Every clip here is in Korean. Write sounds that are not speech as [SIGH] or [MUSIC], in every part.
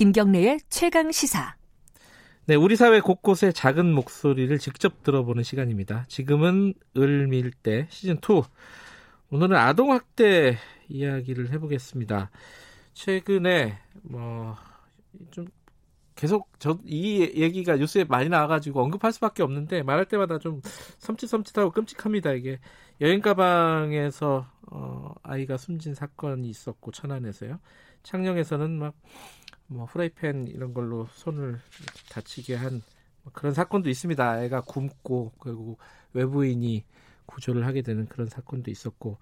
김경래의 최강 시사. 네, 우리 사회 곳곳의 작은 목소리를 직접 들어보는 시간입니다. 지금은 을밀대 시즌 2. 오늘은 아동 학대 이야기를 해보겠습니다. 최근에 뭐 좀 계속 저 이 얘기가 뉴스에 많이 나와가지고 언급할 수밖에 없는데 말할 때마다 좀 섬찟섬찟하고 끔찍합니다. 이게 여행 가방에서 어, 아이가 숨진 사건이 있었고 천안에서요. 창녕에서는 막 뭐 프라이팬 이런 걸로 손을 다치게 한 그런 사건도 있습니다. 애가 굶고 그리고 외부인이 구조를 하게 되는 그런 사건도 있었고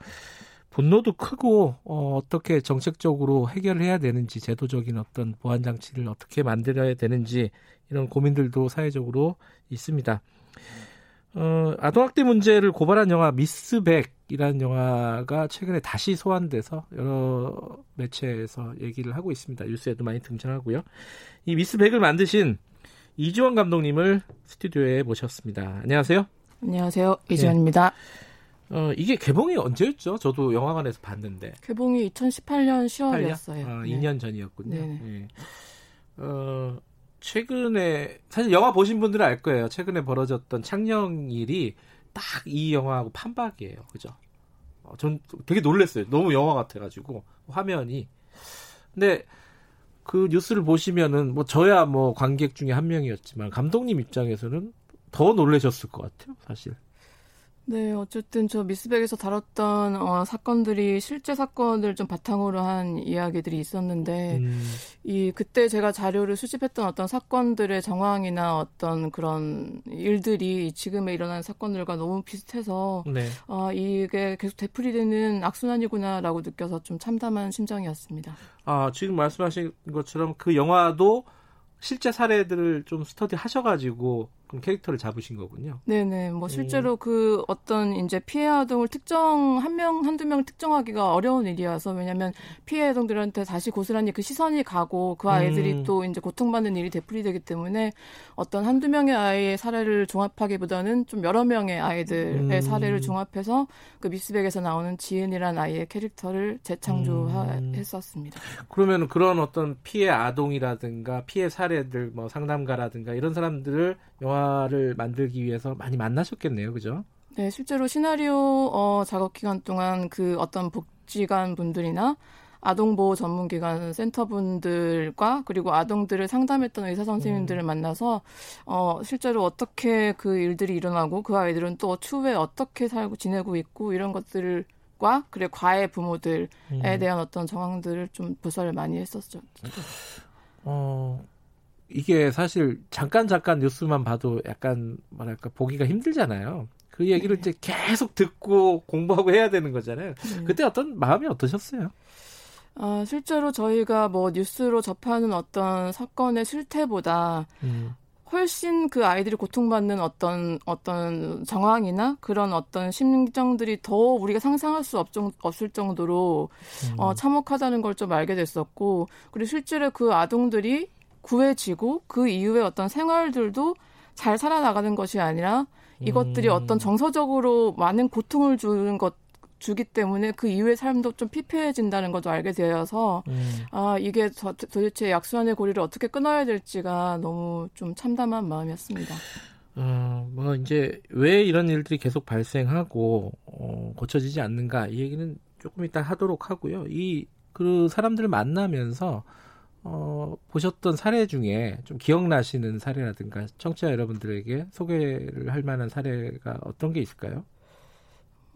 분노도 크고 어, 어떻게 정책적으로 해결을 해야 되는지 제도적인 어떤 보안 장치를 어떻게 만들어야 되는지 이런 고민들도 사회적으로 있습니다. 어, 아동학대 문제를 고발한 영화 미스백이라는 영화가 최근에 다시 소환돼서 여러 매체에서 얘기를 하고 있습니다. 뉴스에도 많이 등장하고요. 이 미스백을 만드신 이지원 감독님을 스튜디오에 모셨습니다. 안녕하세요. 안녕하세요. 이지원입니다. 네. 어, 이게 개봉이 언제였죠? 저도 영화관에서 봤는데. 개봉이 2018년 10월이었어요. 8년? 아, 네. 2년 전이었군요. 네. 네. 어, 최근에 사실 영화 보신 분들은 알 거예요. 최근에 벌어졌던 창녕 일이 딱 이 영화하고 판박이에요. 그죠? 어, 전 되게 놀랐어요. 너무 영화 같아가지고 화면이. 근데 그 뉴스를 보시면은 뭐 저야 뭐 관객 중에 한 명이었지만 감독님 입장에서는 더 놀라셨을 것 같아요. 사실. 네, 어쨌든 저 미스백에서 다뤘던 어, 사건들이 실제 사건을 좀 바탕으로 한 이야기들이 있었는데 음. 이 그때 제가 자료를 수집했던 어떤 사건들의 정황이나 어떤 그런 일들이 지금에 일어난 사건들과 너무 비슷해서 네. 어, 이게 계속 되풀이되는 악순환이구나라고 느껴서 좀 참담한 심정이었습니다. 아 지금 말씀하신 것처럼 그 영화도 실제 사례들을 좀 스터디 하셔가지고 그럼 캐릭터를 잡으신 거군요. 네네. 뭐 실제로 음. 그 어떤 이제 피해 아동을 특정 한 명, 한두 명을 특정하기가 어려운 일이어서 왜냐면 피해 아동들한테 다시 고스란히 그 시선이 가고 그 아이들이 음. 또 이제 고통받는 일이 되풀이되기 때문에 어떤 한두 명의 아이의 사례를 종합하기보다는 좀 여러 명의 아이들의 음. 사례를 종합해서 그 미스백에서 나오는 지은이라는 아이의 캐릭터를 재창조했었습니다. 음. 그러면 그런 어떤 피해 아동이라든가 피해 사례들 뭐 상담가라든가 이런 사람들을 영화 를 만들기 위해서 많이 만나셨겠네요, 그죠? 네, 실제로 시나리오 어, 작업 기간 동안 그 어떤 복지관 분들이나 아동보호 전문기관 센터 분들과 그리고 아동들을 상담했던 의사 선생님들을 음. 만나서 어 실제로 어떻게 그 일들이 일어나고 그 아이들은 또 추후에 어떻게 살고 지내고 있고 이런 것들과 그리고 과외 부모들에 음. 대한 어떤 정황들을 좀 부서를 많이 했었죠. 어 이게 사실 잠깐 잠깐 뉴스만 봐도 약간 뭐랄까 보기가 힘들잖아요. 그 얘기를 네. 이제 계속 듣고 공부하고 해야 되는 거잖아요. 네. 그때 어떤 마음이 어떠셨어요? 아, 실제로 저희가 뭐 뉴스로 접하는 어떤 사건의 실태보다 음. 훨씬 그 아이들이 고통받는 어떤 어떤 정황이나 그런 어떤 심정들이 더 우리가 상상할 수 없, 없을 정도로 음. 어, 참혹하다는 걸 좀 알게 됐었고 그리고 실제로 그 아동들이 구해지고 그 이후에 어떤 생활들도 잘 살아나가는 것이 아니라 이것들이 음. 어떤 정서적으로 많은 고통을 주는 것 주기 때문에 그 이후의 삶도 좀 피폐해진다는 것도 알게 되어서 음. 아 이게 도, 도대체 약수환의 고리를 어떻게 끊어야 될지가 너무 좀 참담한 마음이었습니다. 어, 뭐 이제 왜 이런 일들이 계속 발생하고 어, 고쳐지지 않는가 이 얘기는 조금 이따 하도록 하고요. 이 그 사람들을 만나면서 어, 보셨던 사례 중에 좀 기억나시는 사례라든가 청취자 여러분들에게 소개를 할 만한 사례가 어떤 게 있을까요?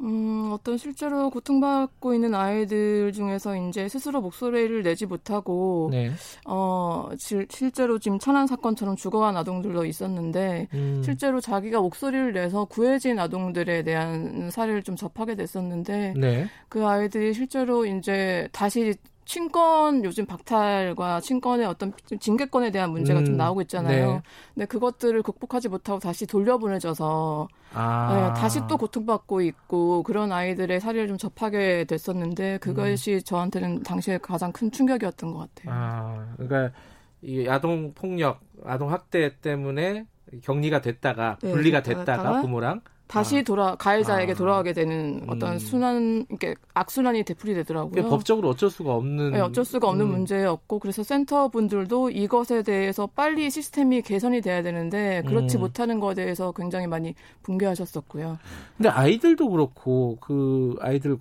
음, 어떤 실제로 고통받고 있는 아이들 중에서 이제 스스로 목소리를 내지 못하고, 네. 어, 실, 실제로 지금 천안 사건처럼 죽어간 아동들도 있었는데, 음. 실제로 자기가 목소리를 내서 구해진 아동들에 대한 사례를 좀 접하게 됐었는데, 네. 그 아이들이 실제로 이제 다시 친권 요즘 박탈과 친권의 어떤 징계권에 대한 문제가 음, 좀 나오고 있잖아요. 네. 근데 그것들을 극복하지 못하고 다시 돌려보내져서 아. 네, 다시 또 고통받고 있고 그런 아이들의 사례를 좀 접하게 됐었는데 그것이 음. 저한테는 당시에 가장 큰 충격이었던 것 같아요. 아, 그러니까 이 아동 폭력, 아동 학대 때문에 격리가 됐다가 네, 분리가 됐다가, 됐다가 부모랑 다시 아. 돌아 가해자에게 아. 돌아가게 되는 어떤 음. 순환 이렇게 악순환이 되풀이 되더라고요. 법적으로 어쩔 수가 없는 네, 어쩔 수가 없는 음. 문제였고 그래서 센터 분들도 이것에 대해서 빨리 시스템이 개선이 돼야 되는데 그렇지 음. 못하는 것에 대해서 굉장히 많이 붕괴하셨었고요. 근데 아이들도 그렇고 그 아이들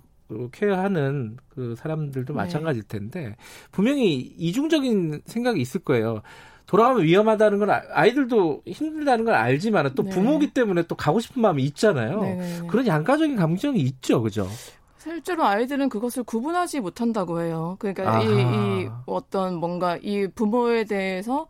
케어하는 그 사람들도 네. 마찬가지일 텐데 분명히 이중적인 생각이 있을 거예요. 돌아가면 위험하다는 건 아, 아이들도 힘들다는 걸 알지만 또 네. 부모기 때문에 또 가고 싶은 마음이 있잖아요. 네네네. 그런 양가적인 감정이 있죠, 그죠? 실제로 아이들은 그것을 구분하지 못한다고 해요. 그러니까 이, 이 어떤 뭔가 이 부모에 대해서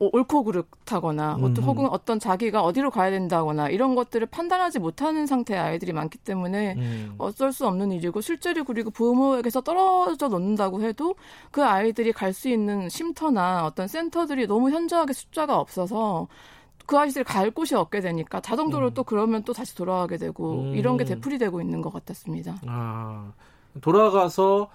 옳고 그렇다거나 음. 혹은 어떤 자기가 어디로 가야 된다거나 이런 것들을 판단하지 못하는 상태의 아이들이 많기 때문에 음. 어쩔 수 없는 일이고 실제로 그리고 부모에게서 떨어져 놓는다고 해도 그 아이들이 갈 수 있는 쉼터나 어떤 센터들이 너무 현저하게 숫자가 없어서 그 아이들이 갈 곳이 없게 되니까 자동적으로 음. 또 그러면 또 다시 돌아가게 되고 음. 이런 게 되풀이되고 있는 것 같았습니다. 아 돌아가서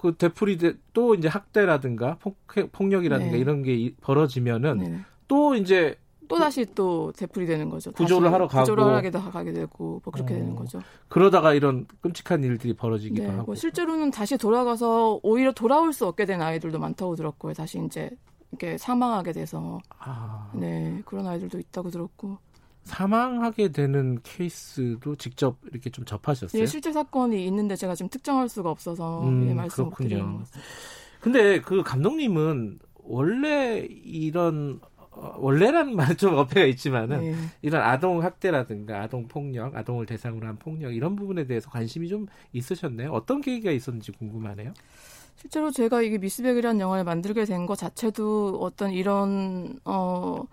그 되풀이 또 이제 학대라든가 폭, 력이라든가 네. 이런 게 벌어지면은 네. 또 이제 또 다시 또 되풀이 되는 거죠. 구조를 하러 가고 구조를 하게 가게 되고 뭐 그렇게 어. 되는 거죠. 그러다가 이런 끔찍한 일들이 벌어지기도 네, 하고. 뭐 실제로는 다시 돌아가서 오히려 돌아올 수 없게 된 아이들도 많다고 들었고요. 다시 이제 이렇게 사망하게 돼서 아. 네 그런 아이들도 있다고 들었고. 사망하게 되는 케이스도 직접 이렇게 좀 접하셨어요? 예, 실제 사건이 있는데 제가 지금 특정할 수가 없어서 음, 예, 말씀 못 드리는 근데 그 감독님은 원래 이런 어, 원래라는 말은 좀 어폐가 있지만은 네. 이런 아동 학대라든가 아동 폭력, 아동을 대상으로 한 폭력 이런 부분에 대해서 관심이 좀 있으셨네요. 어떤 계기가 있었는지 궁금하네요. 실제로 제가 이게 미스백이라는 영화를 만들게 된 것 자체도 어떤 이런 어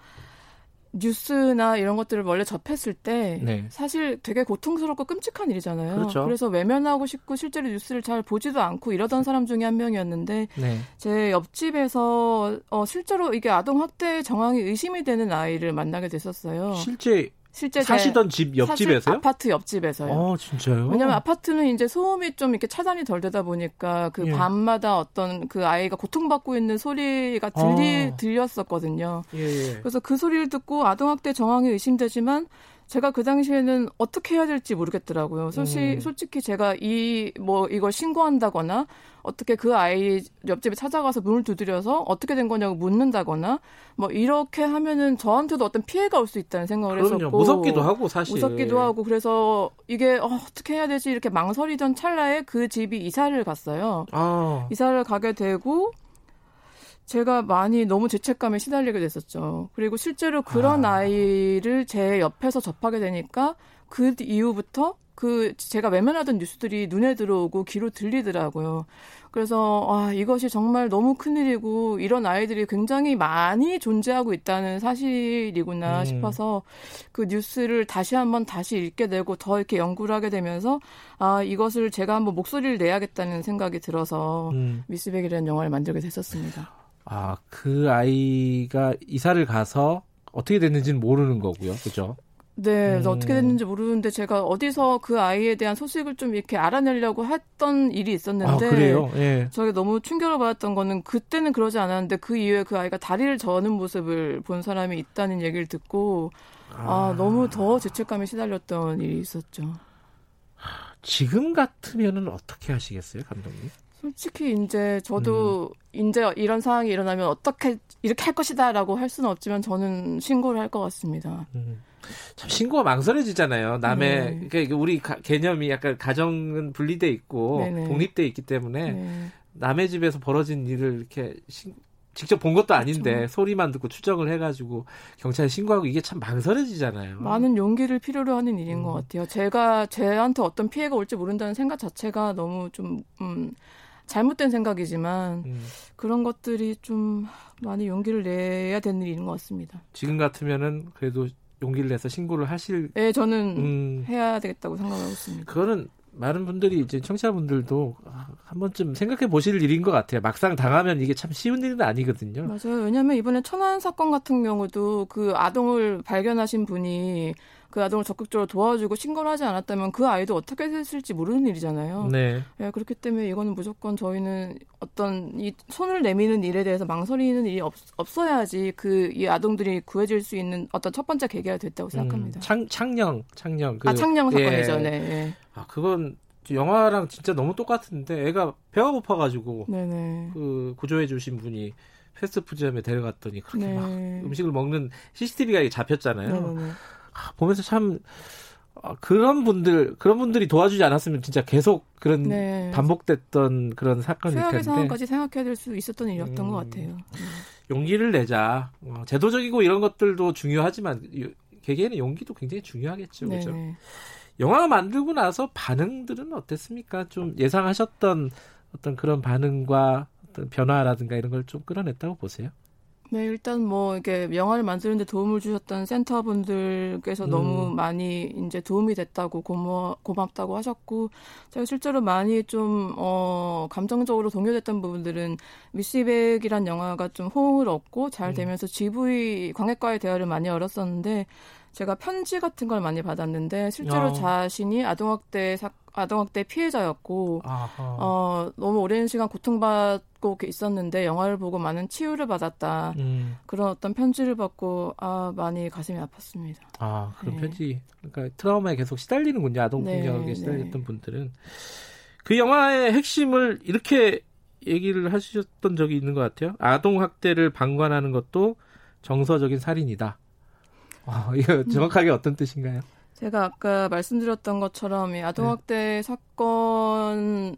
뉴스나 이런 것들을 원래 접했을 때 네. 사실 되게 고통스럽고 끔찍한 일이잖아요. 그렇죠. 그래서 외면하고 싶고 실제로 뉴스를 잘 보지도 않고 이러던 사람 중에 한 명이었는데 네. 제 옆집에서 어, 실제로 이게 아동 학대 정황이 의심이 되는 아이를 만나게 됐었어요. 실제 실제 사시던 집 옆집에서요? 아파트 옆집에서요. 어, 진짜요? 왜냐면 아파트는 이제 소음이 좀 이렇게 차단이 덜 되다 보니까 그 예. 밤마다 어떤 그 아이가 고통받고 있는 소리가 들리 어. 들렸었거든요. 예, 예. 그래서 그 소리를 듣고 아동학대 정황이 의심되지만 제가 그 당시에는 어떻게 해야 될지 모르겠더라고요. 솔직히, 음. 솔직히 제가 이, 뭐, 이걸 신고한다거나, 어떻게 그 아이 옆집에 찾아가서 문을 두드려서 어떻게 된 거냐고 묻는다거나, 뭐, 이렇게 하면은 저한테도 어떤 피해가 올 수 있다는 생각을 그럼요. 했었고. 무섭기도 하고, 사실. 무섭기도 하고, 그래서 이게, 어, 어떻게 해야 되지? 이렇게 망설이던 찰나에 그 집이 이사를 갔어요. 아. 이사를 가게 되고, 제가 많이 너무 죄책감에 시달리게 됐었죠. 그리고 실제로 그런 아. 이를 제 옆에서 접하게 되니까 그 이후부터 그 제가 외면하던 뉴스들이 눈에 들어오고 귀로 들리더라고요. 그래서 아 이것이 정말 너무 큰일이고 이런 아이들이 굉장히 많이 존재하고 있다는 사실이구나 음. 싶어서 그 뉴스를 다시 한번 다시 읽게 되고 더 이렇게 연구를 하게 되면서 아 이것을 제가 한번 목소리를 내야겠다는 생각이 들어서 음. 미스백이라는 영화를 만들게 됐었습니다. 아, 그 아이가 이사를 가서 어떻게 됐는지는 모르는 거고요. 그죠? 네, 음. 어떻게 됐는지 모르는데 제가 어디서 그 아이에 대한 소식을 좀 이렇게 알아내려고 했던 일이 있었는데 아, 그래요? 예. 저게 너무 충격을 받았던 거는 그때는 그러지 않았는데 그 이후에 그 아이가 다리를 저는 모습을 본 사람이 있다는 얘기를 듣고 아, 아 너무 더 죄책감에 시달렸던 일이 있었죠. 지금 같으면은 어떻게 하시겠어요, 감독님? 솔직히 이제 저도 음. 이제 이런 상황이 일어나면 어떻게 이렇게 할 것이다라고 할 수는 없지만 저는 신고를 할 것 같습니다. 음. 참 신고가 망설여지잖아요. 남의 네. 그러니까 우리 가, 개념이 약간 가정은 분리돼 있고 네네. 독립돼 있기 때문에 네. 남의 집에서 벌어진 일을 이렇게 신, 직접 본 것도 아닌데 그렇죠. 소리만 듣고 추정을 해가지고 경찰에 신고하고 이게 참 망설여지잖아요. 많은 용기를 필요로 하는 일인 음. 것 같아요. 제가 제한테 어떤 피해가 올지 모른다는 생각 자체가 너무 좀 음, 잘못된 생각이지만 음. 그런 것들이 좀 많이 용기를 내야 되는 일인 것 같습니다. 지금 같으면은 그래도 용기를 내서 신고를 하실. 네, 저는 음. 해야 되겠다고 생각하고 있습니다. 그거는 많은 분들이 이제 청취자분들도 한 번쯤 생각해 보실 일인 것 같아요. 막상 당하면 이게 참 쉬운 일은 아니거든요. 맞아요. 왜냐하면 이번에 천안 사건 같은 경우도 그 아동을 발견하신 분이 그 아동을 적극적으로 도와주고 신고를 하지 않았다면 그 아이도 어떻게 됐을지 모르는 일이잖아요. 네. 네. 그렇기 때문에 이거는 무조건 저희는 어떤 이 손을 내미는 일에 대해서 망설이는 일이 없, 없어야지 그 이 아동들이 구해질 수 있는 어떤 첫 번째 계기가 됐다고 생각합니다. 음, 창, 창녕, 창녕. 그, 아, 창녕 사건이죠. 예. 네. 예. 아, 그건 영화랑 진짜 너무 똑같은데 애가 배가 고파가지고 네네. 그 구조해 주신 분이 패스트푸드점에 데려갔더니 그렇게 네. 막 음식을 먹는 CCTV가 잡혔잖아요. 아, 보면서 참 아, 그런 분들 그런 분들이 도와주지 않았으면 진짜 계속 그런 네. 반복됐던 그런 사건일 텐데 상황까지 생각해야 될 수 있었던 일이었던 음, 것 같아요. 음. 용기를 내자. 어, 제도적이고 이런 것들도 중요하지만 개개인의 용기도 굉장히 중요하겠죠. 그렇죠? 영화 만들고 나서 반응들은 어땠습니까? 좀 예상하셨던 어떤 그런 반응과 어떤 변화라든가 이런 걸 좀 끌어냈다고 보세요? 네, 일단 뭐 이게 영화를 만드는데 도움을 주셨던 센터분들께서 음. 너무 많이 이제 도움이 됐다고 고마 고맙다고 하셨고 제가 실제로 많이 좀 어 감정적으로 동요됐던 부분들은 미시백이란 영화가 좀 호응을 얻고 잘 음. 되면서 GV 광해과의 대화를 많이 열었었는데 제가 편지 같은 걸 많이 받았는데 실제로 어. 자신이 아동학대 사, 아동학대 피해자였고 아하. 어 너무 오랜 시간 고통받고 있었는데 영화를 보고 많은 치유를 받았다 음. 그런 어떤 편지를 받고 아 많이 가슴이 아팠습니다. 아 그런 네. 편지 그러니까 트라우마에 계속 시달리는군요 아동 폭력에 네, 시달렸던 네. 분들은 그 영화의 핵심을 이렇게 얘기를 하셨던 적이 있는 것 같아요. 아동 학대를 방관하는 것도 정서적인 살인이다. 아, 이거 정확하게 음. 어떤 뜻인가요? 제가 아까 말씀드렸던 것처럼 이 아동학대 네. 사건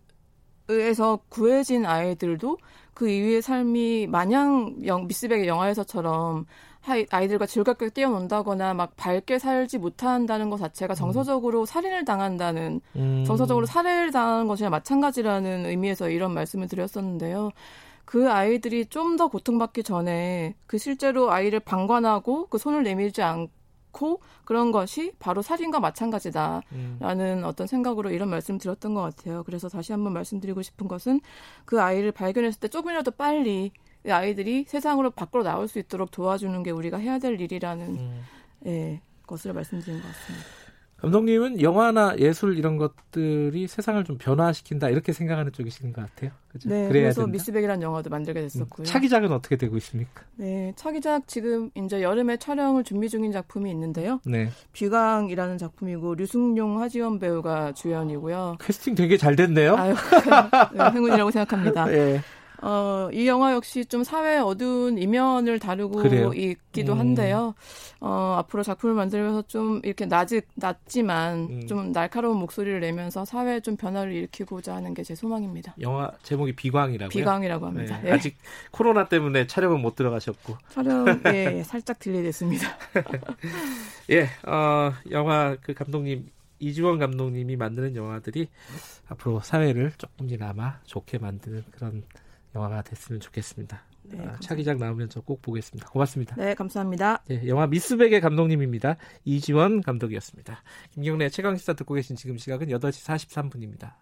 에서 구해진 아이들도 그 이후의 삶이 마냥 영, 미스백의 영화에서처럼 아이들과 즐겁게 뛰어논다거나 막 밝게 살지 못한다는 것 자체가 음. 정서적으로 음. 살인을 당한다는 음. 정서적으로 살해를 당하는 것이나 마찬가지라는 의미에서 이런 말씀을 드렸었는데요. 그 아이들이 좀 더 고통받기 전에 그 실제로 아이를 방관하고 그 손을 내밀지 않 고 그런 것이 바로 살인과 마찬가지다라는 음. 어떤 생각으로 이런 말씀 드렸던 것 같아요. 그래서 다시 한번 말씀드리고 싶은 것은 그 아이를 발견했을 때 조금이라도 빨리 그 아이들이 세상으로 밖으로 나올 수 있도록 도와주는 게 우리가 해야 될 일이라는 음. 예, 것을 말씀드린 것 같습니다. 감독님은 영화나 예술 이런 것들이 세상을 좀 변화시킨다 이렇게 생각하는 쪽이신 것 같아요. 그죠? 네, 그래서? 미스백이라는 영화도 만들게 됐었고요. 음, 차기작은 어떻게 되고 있습니까? 네, 차기작 지금 이제 여름에 촬영을 준비 중인 작품이 있는데요. 네. 비광이라는 작품이고 류승용, 하지원 배우가 주연이고요. 캐스팅 되게 잘 됐네요. 아유, [LAUGHS] 네, 행운이라고 생각합니다. 네. [LAUGHS] 어, 이 영화 역시 좀 사회의 어두운 이면을 다루고 그래요? 있기도 음. 한데요. 어, 앞으로 작품을 만들면서 좀 이렇게 낮은, 낮지만 음. 좀 날카로운 목소리를 내면서 사회에 좀 변화를 일으키고자 하는 게 제 소망입니다. 영화 제목이 비광이라고요? 비광이라고 합니다. 네. 네. 아직 코로나 때문에 촬영은 못 들어가셨고. 촬영, [LAUGHS] 예, 살짝 delay 됐습니다. [LAUGHS] 예, 어, 영화 그 감독님 이지원 감독님이 만드는 영화들이 앞으로 사회를 조금이나마 좋게 만드는 그런 영화가 됐으면 좋겠습니다. 네, 아, 차기작 나오면 저 꼭 보겠습니다. 고맙습니다. 네, 감사합니다. 네, 영화 미스백의 감독님입니다. 이지원 감독이었습니다. 김경래 최강시사 듣고 계신 지금 시각은 8시 43분입니다.